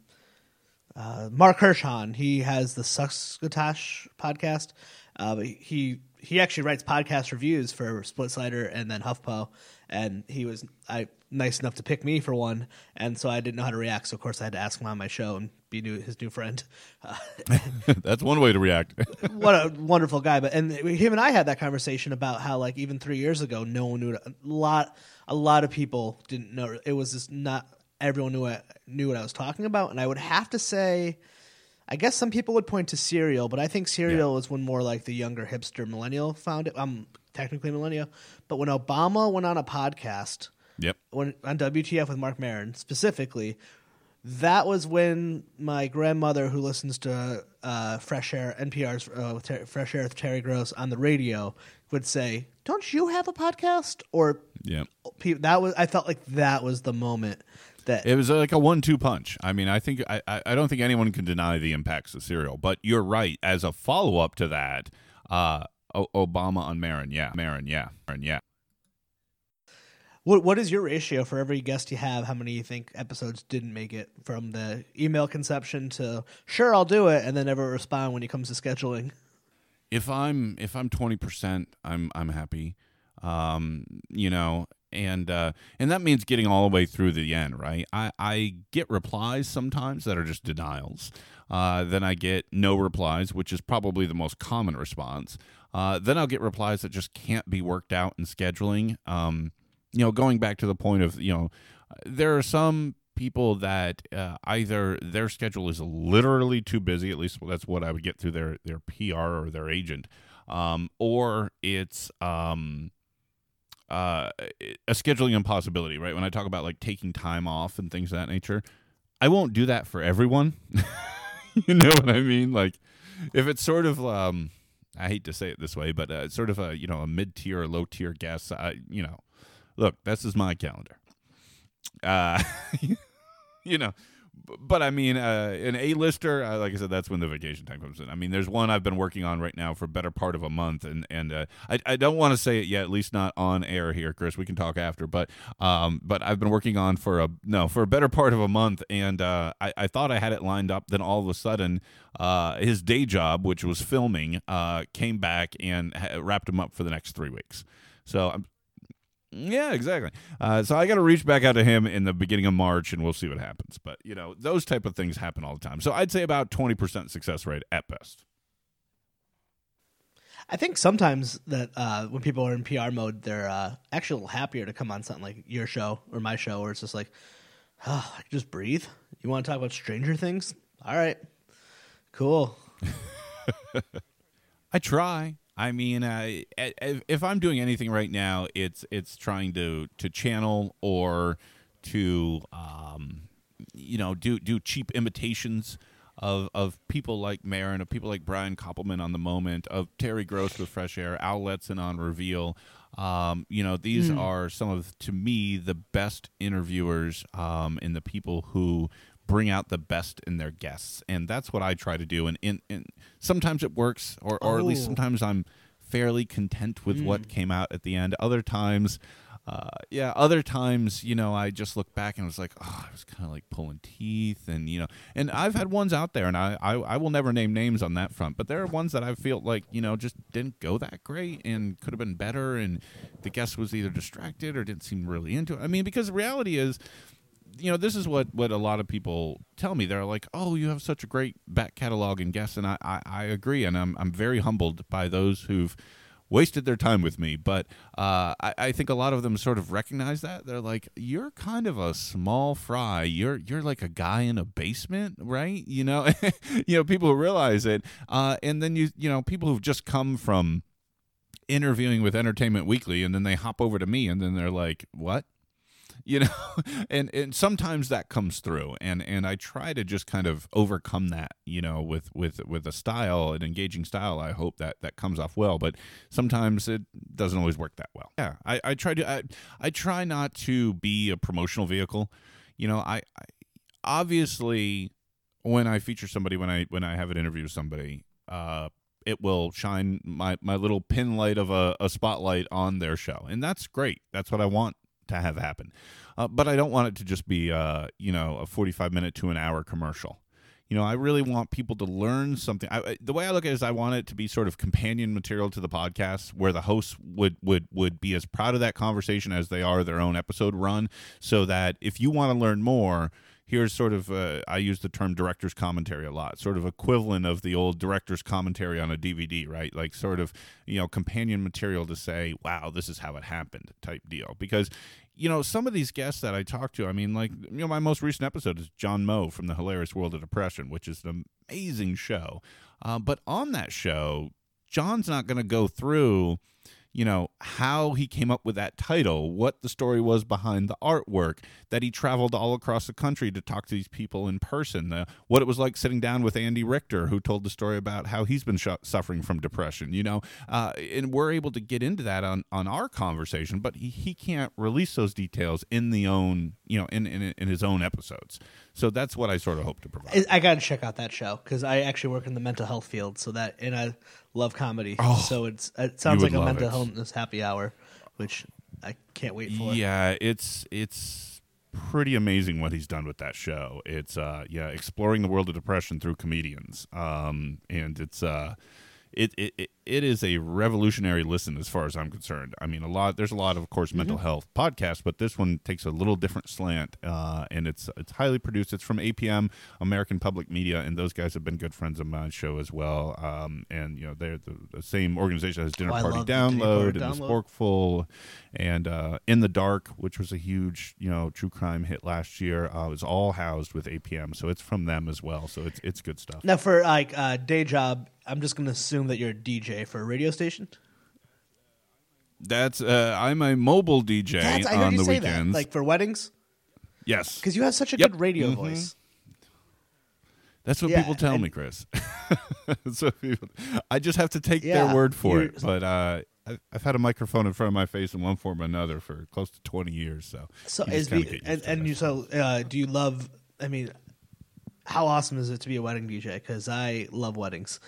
uh, Mark Hirschhorn. He has the Succotash podcast. Uh, he he actually writes podcast reviews for Splitsider and then HuffPo. And he was I nice enough to pick me for one, and so I didn't know how to react. So of course I had to ask him on my show and be new, his new friend. Uh, that's one way to react. what a wonderful guy! But and him and I had that conversation about how like even three years ago, no one knew it. a lot. A lot of people didn't know it was just not everyone knew what knew what I was talking about. And I would have to say, I guess some people would point to Serial, but I think Serial was when more like the younger hipster millennial found it. I'm technically millennial, but when Obama went on a podcast yep. when on WTF with Marc Maron specifically, that was when my grandmother, who listens to uh, Fresh Air, NPR's uh, with Ter- Fresh Air with Terry Gross on the radio, would say, "Don't you have a podcast?" Or pe- that was I felt like that was the moment that It was like a one-two punch. I mean, I think I, I I don't think anyone can deny the impacts of Serial, but you're right. As a follow-up to that, uh, o- Obama on Maron, yeah, Maron, yeah, Maron, yeah. What What is your ratio for every guest you have? How many you think episodes didn't make it from the email conception to sure I'll do it and then never respond when it comes to scheduling? if I'm if I'm twenty percent, I'm I'm happy. Um, you know, and uh, and that means getting all the way through the end, right? I I get replies sometimes that are just denials. Uh, then I get no replies, which is probably the most common response. Uh, then I'll get replies that just can't be worked out in scheduling. Um, you know, going back to the point of you know, there are some people that uh, either their schedule is literally too busy, at least that's what I would get through their their PR or their agent, um, or it's um, uh, a scheduling impossibility. Right when I talk about like taking time off and things of that nature, I won't do that for everyone. you know what I mean? Like if it's sort of um, I hate to say it this way, but uh, sort of a you know a mid tier or low tier guest. I you know, look, this is my calendar. Uh, you know, but I mean, uh, an A-lister, uh, like I said, that's when the vacation time comes in. I mean, there's one I've been working on right now for a better part of a month, and and uh, I I don't want to say it yet, at least not on air here, Chris. We can talk after, but um, but I've been working on for a no for a better part of a month, and uh, I I thought I had it lined up, then all of a sudden, uh, his day job, which was filming, uh, came back and ha- wrapped him up for the next three weeks. So I'm yeah, exactly. Uh, so I got to reach back out to him in the beginning of March, and we'll see what happens. But you know, those type of things happen all the time. So I'd say about twenty percent success rate at best. I think sometimes that uh, when people are in PR mode, they're uh, actually a little happier to come on something like your show or my show, where it's just like, oh, I can just breathe. You want to talk about Stranger Things? All right, cool. I try. I mean, uh, if I'm doing anything right now, it's it's trying to to channel or to um, you know do do cheap imitations of of people like Maron, of people like Brian Koppelman on the moment, of Terry Gross with Fresh Air, Al Letson on Reveal. Um, you know, these Mm. are some of to me the best interviewers um, and the people who bring out the best in their guests, and that's what I try to do. And, and sometimes it works, or or at least Oh. sometimes I'm fairly content with what came out at the end. Other times. Uh, yeah, other times, you know, I just look back and I was like, oh, I was kind of like pulling teeth, and you know, and I've had ones out there, and I, I, I will never name names on that front, but there are ones that I feel like, you know, just didn't go that great and could have been better, and the guest was either distracted or didn't seem really into it. I mean, because the reality is, you know, this is what what a lot of people tell me. They're like, "Oh, you have such a great back catalog and guests," and I, I, I agree, and I'm I'm very humbled by those who've wasted their time with me. But uh, I, I think a lot of them sort of recognize that they're like, "You're kind of a small fry. You're you're like a guy in a basement, right? You know, you know, people realize it, uh, and then you you know, people who've just come from interviewing with Entertainment Weekly, and then they hop over to me, and then they're like, "What?" You know and and sometimes that comes through and and I try to just kind of overcome that you know with with with a style an engaging style I hope that that comes off well but sometimes it doesn't always work that well yeah I I try to I, I try not to be a promotional vehicle you know I, I obviously when I feature somebody when I when I have an interview with somebody uh it will shine my, my little pin light of a, a spotlight on their show. And that's great. That's what I want to have happen. Uh, but I don't want it to just be, uh, you know, a 45 minute to an hour commercial. You know, I really want people to learn something. I, the way I look at it is, I want it to be sort of companion material to the podcast, where the hosts would would would be as proud of that conversation as they are their own episode run, so that if you want to learn more, here's sort of uh, I use the term director's commentary a lot, sort of equivalent of the old director's commentary on a DVD, right? Like sort of you know companion material to say, wow, this is how it happened type deal. Because you know some of these guests that I talk to, I mean, like you know my most recent episode is John Moe from the Hilarious World of Depression, which is an amazing show. Uh, but on that show, John's not going to go through you know how he came up with that title what the story was behind the artwork that he traveled all across the country to talk to these people in person what it was like sitting down with andy richter who told the story about how he's been sh- suffering from depression you know uh, and we're able to get into that on, on our conversation but he, he can't release those details in the own you know in, in, in his own episodes so that's what i sort of hope to provide I, I got to check out that show because I actually work in the mental health field. So that and I love comedy. so it's it sounds like a mental it. illness happy hour, which I can't wait for. Yeah, it's it's pretty amazing what he's done with that show. It's uh yeah, exploring the world of depression through comedians. Um and it's uh it, it, it- it is a revolutionary listen as far as I'm concerned. I mean, a lot. There's a lot of, of course, mental health podcasts, but this one takes a little different slant, uh, and it's it's highly produced. It's from APM, American Public Media, and those guys have been good friends of my show as well. Um, and you know, they're the, the same organization as Dinner Oh, Party the Dinner Party Download and the Download. Sporkful, and uh, In the Dark, which was a huge you know true crime hit last year, uh, was all housed with APM, so it's from them as well. So it's it's good stuff. Now, for like uh, day job, I'm just gonna assume that you're a DJ for a radio station. That's uh, I'm a mobile DJ That's, I heard on you the say weekends. that, like for weddings, yes, because you have such a Yep. good radio Mhm. voice. That's what Yeah, people tell me, Chris. so people, I just have to take Yeah, their word for it. But uh, I've, I've had a microphone in front of my face in one form or another for close to twenty years. So, So you is the, and, and you so uh, do you love? I mean, how awesome is it to be a wedding DJ? Because I love weddings.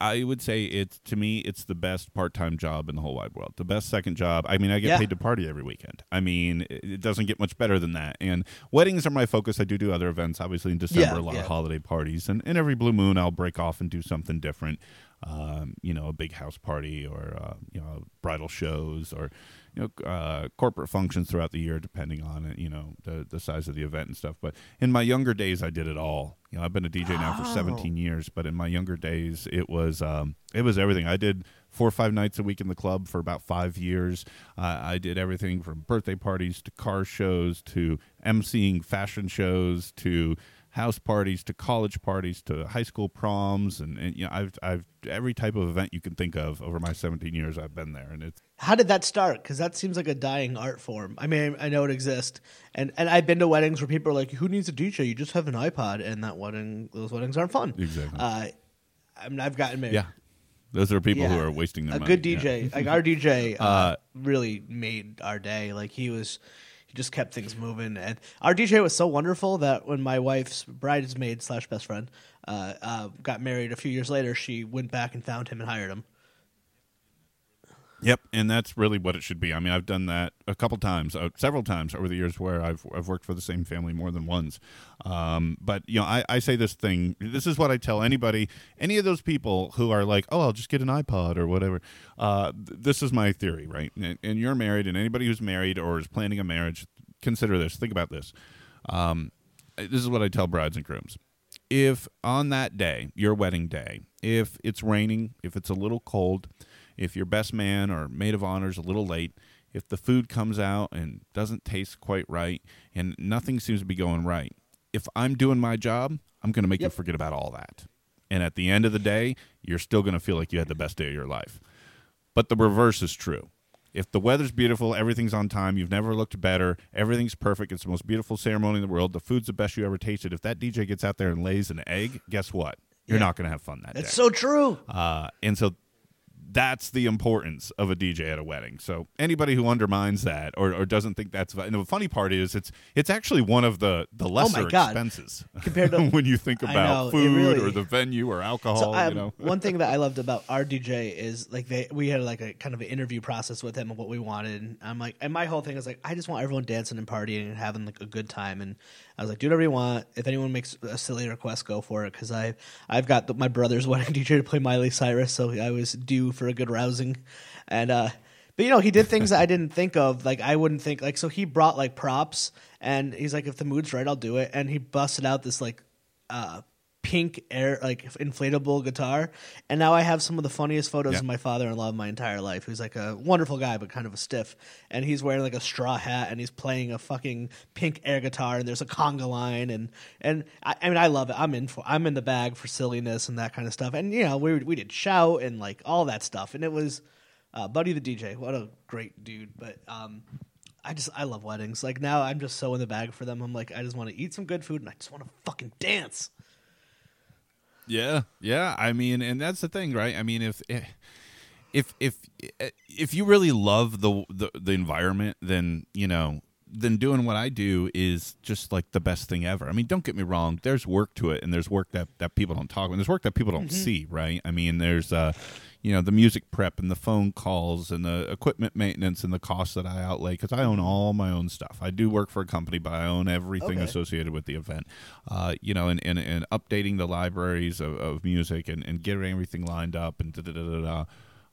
I- would say it's to me it's the best part-time job in the whole wide world. The best second job. I mean, I get Yeah. paid to party every weekend. I mean, it it doesn't get much better than that. And weddings are my focus. I do do other events, obviously in December, Yeah, a lot yeah. of holiday parties, and, and every blue moon I'll break off and do something different. Um, you know, a big house party or uh, you know bridal shows or you know uh, corporate functions throughout the year, depending on it. You know the the size of the event and stuff. But in my younger days, I did it all. You know, I've been a DJ now for Oh. 17 years, but in my younger days, it was um, it was everything. I did four or five nights a week in the club for about five years. Uh, I did everything from birthday parties to car shows to emceeing fashion shows to house parties to college parties to high school proms and, and you know I've I've every type of event you can think of over my 17 years I've been there and it's How did that start? Because that seems like a dying art form. I mean, I know it exists, and and I've been to weddings where people are like, "Who needs a DJ? You just have an iPod." And that wedding, those weddings aren't fun. Exactly. Uh, I mean, I've gotten married. yeah those are people who are wasting their a money good yeah. DJ. Like our DJ, uh, Uh, really made our day. Like he was, just kept things moving. And our DJ was so wonderful that when my wife's bridesmaid slash best friend uh, uh, got married a few years later, she went back and found him and hired him. Yep, and that's really what it should be. I mean, I've done that a couple times, uh, several times over the years, where I've I've worked for the same family more than once. Um, but you know, I, I say this thing. This is what I tell anybody, any of those people who are like, "Oh, I'll just get an iPod or whatever." Uh, th- this is my theory, right? And, and you're married, and anybody who's married or is planning a marriage, consider this. Think about this. Um, this is what I tell brides and grooms. If on that day, your wedding day, if it's raining, if it's a little cold, if your best man or maid of honor is a little late, if the food comes out and doesn't taste quite right, and nothing seems to be going right, if I'm doing my job, I'm going to make Yep. you forget about all that. And at the end of the day, you're still going to feel like you had the best day of your life. But the reverse is true. If the weather's beautiful, everything's on time, you've never looked better, everything's perfect, it's the most beautiful ceremony in the world, the food's the best you ever tasted. If that DJ gets out there and lays an egg, guess what? You're Yeah. not going to have fun that day. It's day. so true. Uh, and so that's the importance of a DJ at a wedding. So anybody who undermines that or, or doesn't think that's and the funny part is it's it's actually one of the the lesser Oh my God. expenses Compared to- when you think about know, food really- or the venue or alcohol. So um, you know, one thing that I loved about our DJ is like they we had like a kind of an interview process with him of what we wanted. And I'm like, and my whole thing is like, I just want everyone dancing and partying and having like a good time. And I was like, do whatever you want. If anyone makes a silly request, go for it. Because I I've got the, my brother's wedding DJ to play Miley Cyrus, so I was due for a good rousing. And uh, but you know, he did things that I didn't think of. Like I wouldn't think like so. He brought like props, and he's like, if the mood's right, I'll do it. And he busted out this like uh pink air like inflatable guitar and now i have some of the funniest photos Yeah. of my father-in-law of my entire life who's like a wonderful guy but kind of a stiff and he's wearing like a straw hat and he's playing a fucking pink air guitar and there's a conga line and and i, I mean i love it i'm in for i'm in the bag for silliness and that kind of stuff and you know we, we did shout and like all that stuff and it was uh, buddy the dj what a great dude but um I just I love weddings. Like now I'm just so in the bag for them. I'm like I just want to eat some good food and I just want to fucking dance. Yeah, yeah. I mean, and that's the thing, right? I mean, if eh, if if eh, if you really love the the, the environment, then you know then doing what I do is just like the best thing ever. I mean, don't get me wrong. There's work to it, and there's work that that people don't talk. And there's work that people don't mm-hmm. see, right? I mean, there's uh, you know, the music prep and the phone calls and the equipment maintenance and the costs that I outlay because I own all my own stuff. I do work for a company, but I own everything Okay. associated with the event. Uh, you know, and, and, and updating the libraries of, of music and, and getting everything lined up and da da da da.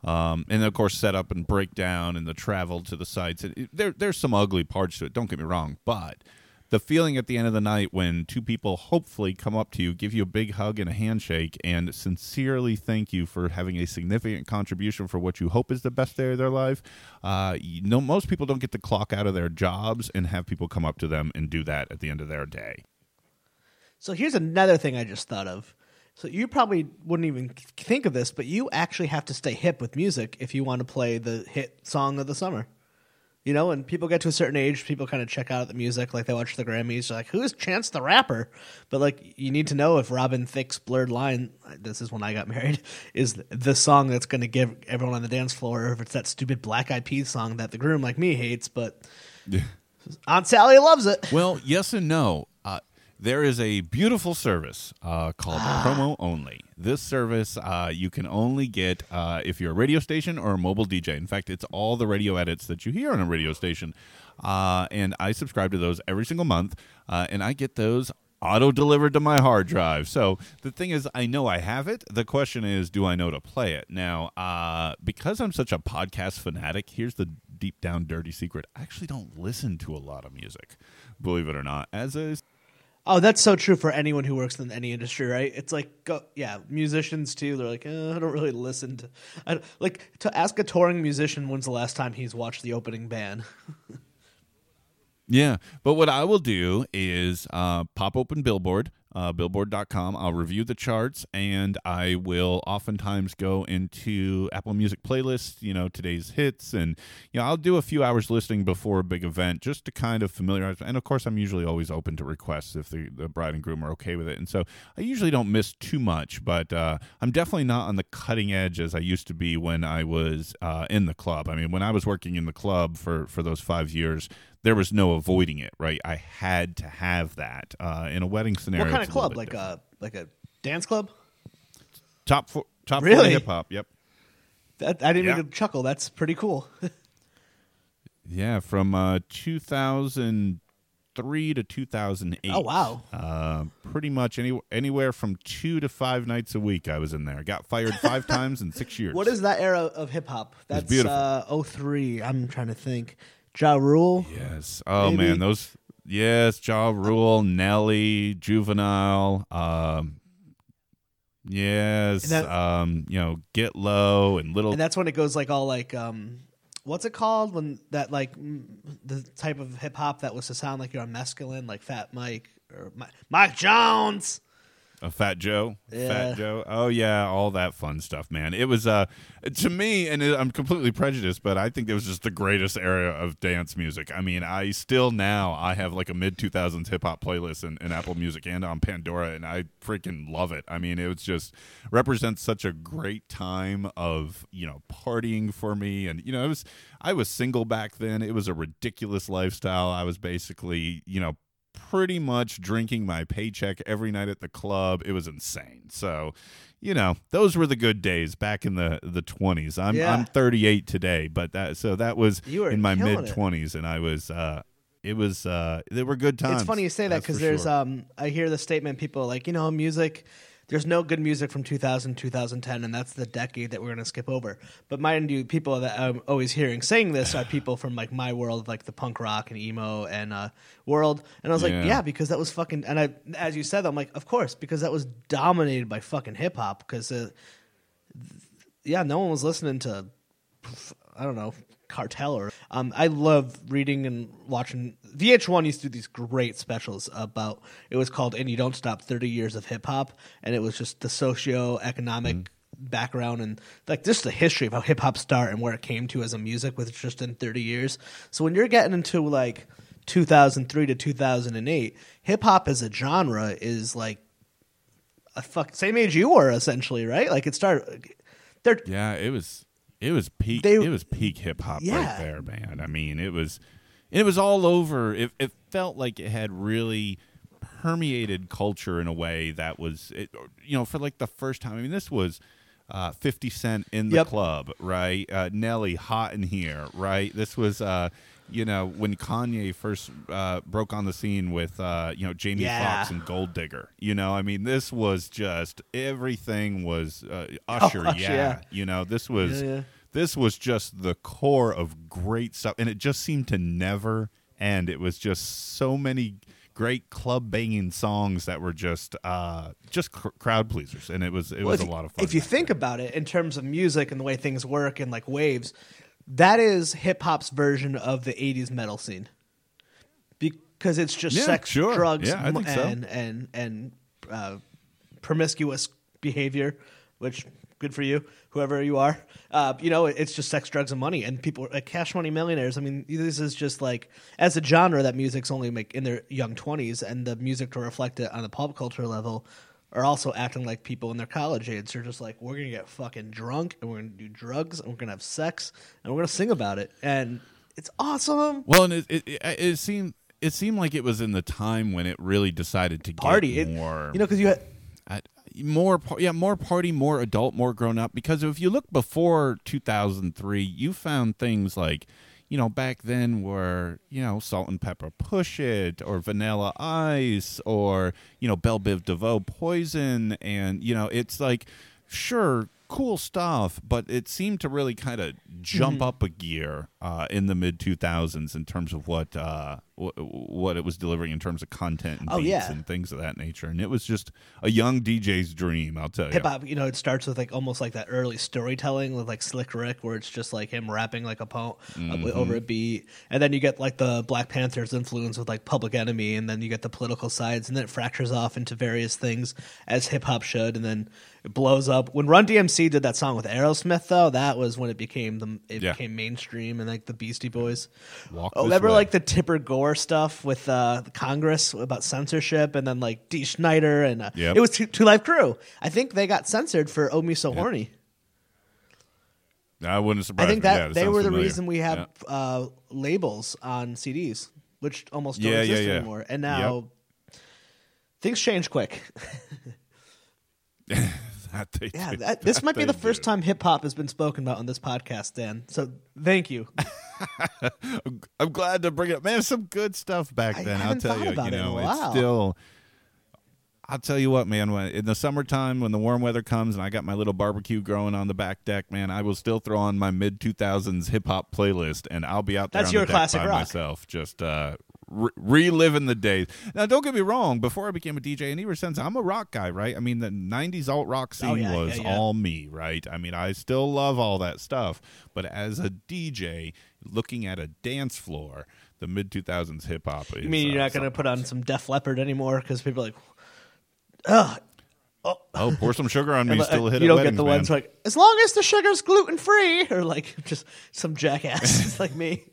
Um, and of course, set up and break down and the travel to the sites. It, it- there, there's some ugly parts to it. Don't get me wrong, but the feeling at the end of the night when two people hopefully come up to you, give you a big hug and a handshake, and sincerely thank you for having a significant contribution for what you hope is the best day of their life. Uh, you know, most people don't get to clock out of their jobs and have people come up to them and do that at the end of their day. So here's another thing I just thought of. So you probably wouldn't even think of this, but you actually have to stay hip with music if you want to play the hit song of the summer. You know, when people get to a certain age, people kind of check out the music, like they watch the Grammys, they're like, "Who's Chance the Rapper?" But like, you need to know if Robin Thicke's "Blurred Line," this is when I got married, is the song that's going to give everyone on the dance floor, or if it's that stupid Black Eyed Peas song that the groom like me hates, but Aunt Sally loves it. Well, yes and no. There is a beautiful service uh, called Promo Only. This service uh, you can only get uh, if you're a radio station or a mobile DJ. In fact, it's all the radio edits that you hear on a radio station. Uh, and I subscribe to those every single month, uh, and I get those auto delivered to my hard drive. So the thing is, I know I have it. The question is, do I know to play it? Now, uh, because I'm such a podcast fanatic, here's the deep down dirty secret. I actually don't listen to a lot of music, believe it or not. As a Oh, that's so true for anyone who works in any industry, right? It's like, go, yeah, musicians too. They're like, uh, I don't really listen to, I, like to ask a touring musician when's the last time he's watched the opening band. Yeah, but what I will do is uh, pop open Billboard, uh, billboard.com. I'll review the charts, and I will oftentimes go into Apple Music playlists, you know, today's hits, and you know, I'll do a few hours listening before a big event just to kind of familiarize. And of course, I'm usually always open to requests if the, the bride and groom are okay with it, and so I usually don't miss too much. But uh, I'm definitely not on the cutting edge as I used to be when I was uh, in the club. I mean, when I was working in the club for for those five years there was no avoiding it, right? I had to have that uh, in a wedding scenario. What kind of a club? bit Like different. a like a dance club? top four, top Really? hip hop. Yep. That I didn't Yeah. even chuckle. That's pretty cool. Yeah, from uh, 2003 to 2008. Oh, wow. Uh, pretty much any anywhere from two to five nights a week. I was in there. Got fired five times in six years. what is that era of hip hop? That's beautiful. uh 03. I'm trying to think. Ja Rule. Yes. Oh Maybe. man, those. Yes, Ja Rule, Nelly, Juvenile. Um, yes. That- um, you know, Get Low and Little. And that's when it goes like all like um what's it called when that like the type of hip hop that was to sound like you're on mescaline like Fat Mike or Mi- Mike Jones. A Fat Joe, Yeah. Fat Joe. Oh yeah, all that fun stuff, man. It was uh to me, and it, I'm completely prejudiced, but I think it was just the greatest era of dance music. I mean, I still now I have like a mid 2000s hip hop playlist in, in Apple Music and on Pandora, and I freaking love it. I mean, it was just represents such a great time of you know partying for me, and you know it was I was single back then. It was a ridiculous lifestyle. I was basically you know pretty much drinking my paycheck every night at the club. It was insane. So, you know, those were the good days back in the the 20s. I'm Yeah. I'm 38 today, but that so that was in my mid 20s and I was uh it was uh they were good times. It's funny you say that because there's sure. um I hear the statement people like you know music. There's no good music from 2000 2010, and that's the decade that we're gonna skip over. But mind you, people that I'm always hearing saying this are people from like my world, like the punk rock and emo and uh, world. And I was like, Yeah. yeah, because that was fucking. And I, as you said, I'm like, of course, because that was dominated by fucking hip hop. Because uh, yeah, no one was listening to I don't know cartel or um I love reading and watching VH1 used to do these great specials about it was called and you don't stop 30 years of hip hop and it was just the socio-economic background and like just the history of how hip hop started and where it came to as a music with just in 30 years. So when you're getting into like 2003 to 2008, hip hop as a genre is like a fuck same age you were essentially, right? Like it started they're Yeah, it was it was peak They- it was peak hip hop Yeah. right there, man. I mean, it was it was all over. It, it felt like it had really permeated culture in a way that was, it, you know, for like the first time. I mean, this was uh, 50 Cent in the Yep. club, right? Uh, Nelly, hot in here, right? This was, uh, you know, when Kanye first uh, broke on the scene with, uh, you know, Jamie Yeah. Foxx and Gold Digger. You know, I mean, this was just everything was uh, Usher, Usher, yeah. yeah. You know, this was Yeah, this was just the core of great stuff, and it just seemed to never end. It was just so many great club banging songs that were just uh just cr- crowd pleasers, and it was it Well, was a you- lot of fun. If you think about it in terms of music and the way things work and like waves, that is hip hop's version of the '80s metal scene. Because it's just Yeah, sex, sure. drugs, Yeah, think so. and and and uh, promiscuous behavior, which good for you, whoever you are. Uh, you know, it's just sex, drugs, and money, and people like cash money millionaires. I mean, this is just like as a genre that music's only make in their young twenties, and the music to reflect it on the pop culture level are also acting like people in their college age. They're just like, we're gonna get fucking drunk, and we're gonna do drugs, and we're gonna have sex, and we're gonna sing about it, and it's awesome. well, and it, it it it seemed it seemed like it was in the time when it really decided to Party, get it, more you know, because you had I, more yeah more party more adult more grown up because if you look before 2003 you found things like you know back then were you know Salt-N-Pepa push it or vanilla ice or you know Bell Biv DeVoe poison. And you know it's like sure cool stuff but it seemed to really kind of jump Mm-hmm. up a gear uh, in the mid 2000s in terms of what uh, w- what it was delivering in terms of content and Oh, beats yeah. and things of that nature. And it was just a young DJ's dream, I'll tell you. hip hop, you know, it starts with like almost like that early storytelling with like Slick Rick, where it's just like him rapping like a poem Mm-hmm. over a beat, and then you get like the Black Panthers influence with like Public Enemy, and then you get the political sides, and then it fractures off into various things as hip hop should, and then it blows up. When Run DMC did that song with Aerosmith, though, that was when it became the it Yeah. became mainstream, and like the Beastie Boys. Walk oh, remember Way. like the Tipper Gore stuff with uh, the Congress about censorship, and then like Dee Snider, and uh, Yep. it was Two, Two Live Crew. I think they got censored for "Oh Me So Horny." I wouldn't surprise I think that Yeah, they were the reason we have Yeah. uh, labels on CDs, which almost don't exist yeah. anymore. And now things change quick. That they Yeah, that, this That might be the first do. time hip hop has been spoken about on this podcast, Dan. So thank you. I'm- glad to bring it up. Man, some good stuff back I then. I'll tell you. you it know, it's still. I'll tell you what, man. When in the summertime, when the warm weather comes, and I got my little barbecue growing on the back deck, man, I will still throw on my mid 2000s hip hop playlist, and I'll be out there That's on your the deck classic by rock. myself, just uh, re- reliving the days. Now, don't get me wrong. Before I became a DJ, and ever since, I'm a rock guy, right? I mean, the '90s alt rock scene Oh, yeah, was yeah, yeah. all me, right? I mean, I still love all that stuff, but as a DJ, looking at a dance floor, the mid 2000s hip hop. You mean you're not going to put on some Def Leppard anymore because people are like, ugh. Oh, pour some sugar on me. Uh, Still hit you don't weddings, get the man. ones like, as long as the sugar's gluten free, or like just some jackass like me.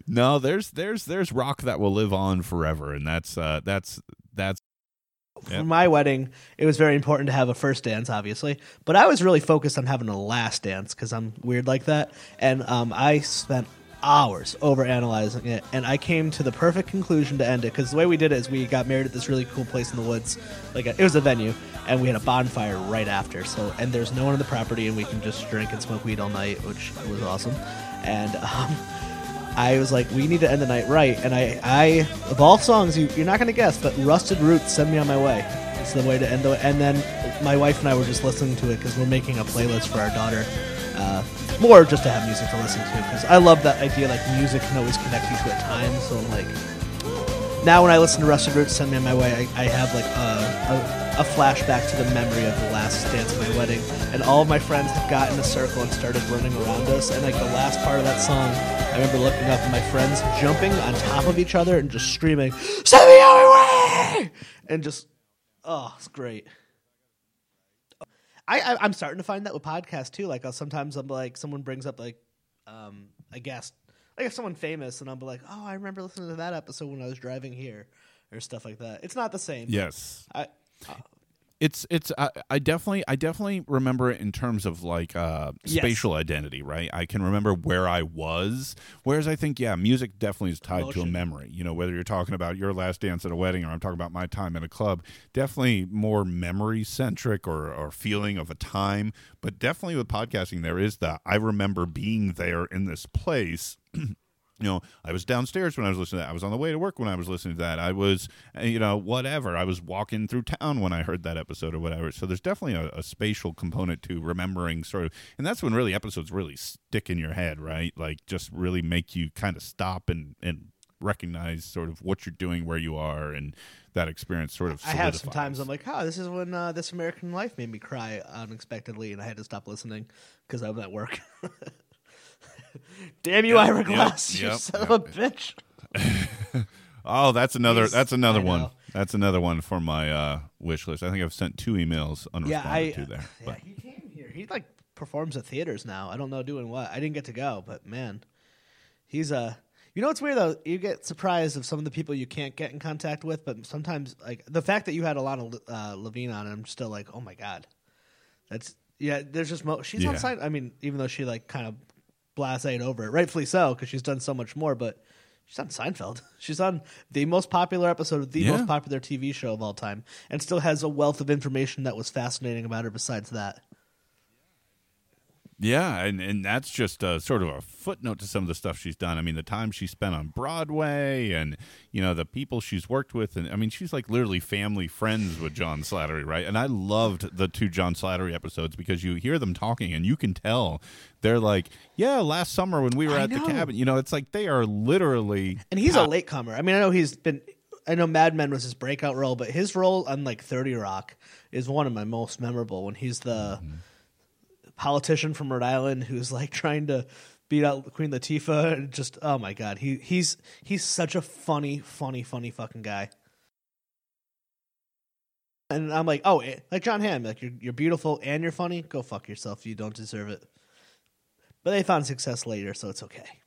No, there's there's there's rock that will live on forever, and that's uh, that's that's For my wedding, it was very important to have a first dance, obviously, but I was really focused on having a last dance because I'm weird like that, and um, I spent hours over analyzing it, and I came to the perfect conclusion to end it because the way we did it is we got married at this really cool place in the woods, like a, it was a venue, and we had a bonfire right after. So, and there's no one on the property, and we can just drink and smoke weed all night, which was awesome, and. Um, I was like, we need to end the night right. And I, I of all songs, you, you're not going to guess, but Rusted Roots, Send Me On My Way. It's the way to end the And then my wife and I were just listening to it because we're making a playlist for our daughter. Uh, more just to have music to listen to because I love that idea. Like, music can always connect you to a time. So, I'm like, now when I listen to Rusted Roots, Send Me On My Way, I, I have like a, a, a flashback to the memory of the last dance of my wedding. And all of my friends have got in a circle and started running around us. And like the last part of that song, I remember looking up and my friends jumping on top of each other and just screaming, Send me on my way! And just, oh, it's great. I, I I'm starting to find that with podcasts too. Like I'll, sometimes I'm like someone brings up like um a guest, like if someone famous, and I'll be like, oh, I remember listening to that episode when I was driving here or stuff like that. It's not the same. yes. I, it's it's I, I definitely I definitely remember it in terms of like uh Yes. spatial identity, right? I can remember where I was. Whereas I think yeah, music definitely is tied to a memory. You know, whether you're talking about your last dance at a wedding or I'm talking about my time in a club, definitely more memory centric or or feeling of a time. But definitely with podcasting, there is that I remember being there in this place. you know, I was downstairs when I was listening to that. I was on the way to work when I was listening to that. I was, uh, you know, whatever. I was walking through town when I heard that episode or whatever. So there's definitely a, a spatial component to remembering sort of, and that's when really episodes really stick in your head, right? Like just really make you kind of stop and, and recognize sort of what you're doing, where you are, and that experience sort of I have some solidifies. times I'm like, oh, this is when uh, This American Life made me cry unexpectedly, and I had to stop listening because I was at work. Damn you, Yep, Ira yep, Glass, you yep, son yep. of a bitch. Oh, that's another. He's- That's another one. That's another one for my uh, wish list. I think I've sent two emails unresponded Yeah, I. to there. yeah, But he came here. He like performs at theaters now. I don't know doing what. I didn't get to go, but man, he's Uh, you know what's weird though? You get surprised of some of the people you can't get in contact with, but sometimes like the fact that you had a Ilana uh, Levine on, I'm still like, oh my god, that's yeah. There's just mo- she's on Yeah. side. I mean, even though she like kind of blasted over it, rightfully so, because she's done so much more, but. She's on Seinfeld. She's on the most popular episode of the Yeah. most popular TV show of all time, and still has a wealth of information that was fascinating about her. Besides that, Yeah, and, and that's just a, sort of a footnote to some of the stuff she's done. I mean, the time she spent on Broadway and, you know, the people she's worked with. And I mean, she's like literally family friends with John Slattery, right? And I loved the two John Slattery episodes because you hear them talking and you can tell they're like, yeah, last summer when we were I at the cabin, you know, it's like they are literally. and he's a pal- latecomer. I mean, I know he's been. I know Mad Men was his breakout role, but his role on like Thirty Rock is one of my most memorable. When he's the mm-hmm. Politician from Rhode Island who's like trying to beat out Queen Latifah, and just oh my god, he he's he's such a funny, funny, funny fucking guy. And I'm like, oh, eh, like Jon Hamm, like you're you're beautiful and you're funny. Go fuck yourself. You don't deserve it. But they found success later, so it's okay.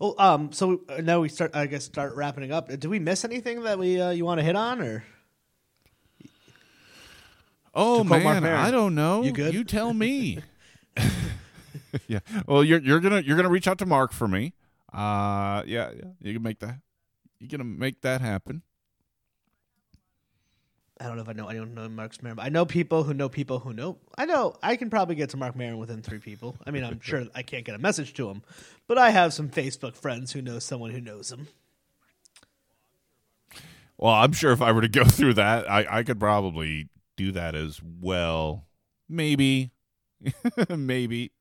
Oh, um. So uh, now we start. I guess start wrapping up. Did we miss anything that we uh, you want to hit on, or Oh To quote man, I don't know. You good? You tell me. yeah. Well, you're you're gonna you're gonna reach out to Marc for me. Uh, yeah, yeah. You can make that. You're gonna make that happen. I don't know if I know anyone who knows Marc Maron. But I know people who know people who know. I know I can probably get to Marc Maron within three people. I mean, I'm sure I can't get a message to him, but I have some Facebook friends who know someone who knows him. Well, I'm sure if I were to go through that, I I could probably do that as well. Maybe, maybe.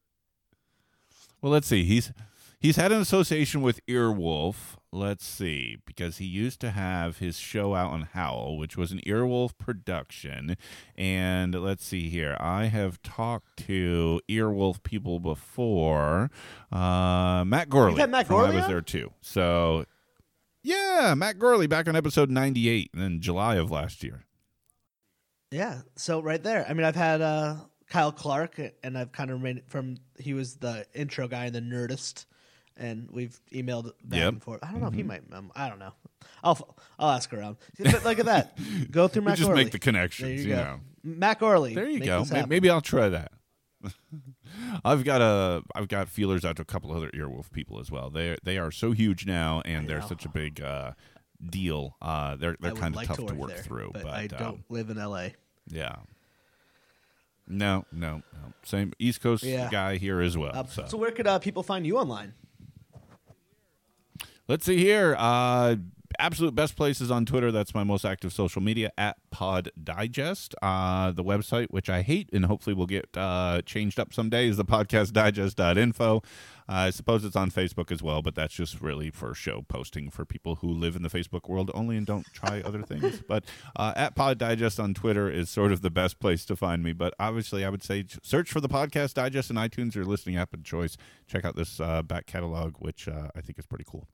Well, let's see. He's he's had an association with Earwolf. Let's see, because he used to have his show out on Howl, which was an Earwolf production. And let's see here. I have talked to Earwolf people before. Uh, Matt Gorley. Matt from I was there too. So, yeah, Matt Gorley back on episode 98 in July of last year. Yeah. So right there. I mean, I've had uh, Kyle Clark, and I've kind of remained from. He was the intro guy in the Nerdist, and we've emailed back Yep. and forth. I don't know if he might. Um, I don't know. I'll I'll ask around. But look at that. Go through Matt just Gorley. make the connections, you you go. know. Matt Gorley. There you go. this May- happen. Maybe I'll try that. I've got a I've got feelers out to a couple other Earwolf people as well. They they are so huge now, and they're such a big uh, deal. Uh, they're they're kind of like tough to work, there, through, but, but, I um, don't live in L.A. yeah. No, no, no. Same East Coast Yeah. guy here as well. Uh, so. so where could uh, people find you online? Let's see here. Uh, absolute best places on Twitter. That's my most active social media at Pod Digest. Uh, the website, which I hate and hopefully will get uh, changed up someday, is the podcastdigest.info. Uh, I suppose it's on Facebook as well, but that's just really for show posting for people who live in the Facebook world only and don't try other things. But uh, at Pod Digest on Twitter is sort of the best place to find me. But obviously, I would say search for the Podcast Digest in iTunes or listening app of choice. Check out this uh, back catalog, which uh, I think is pretty cool.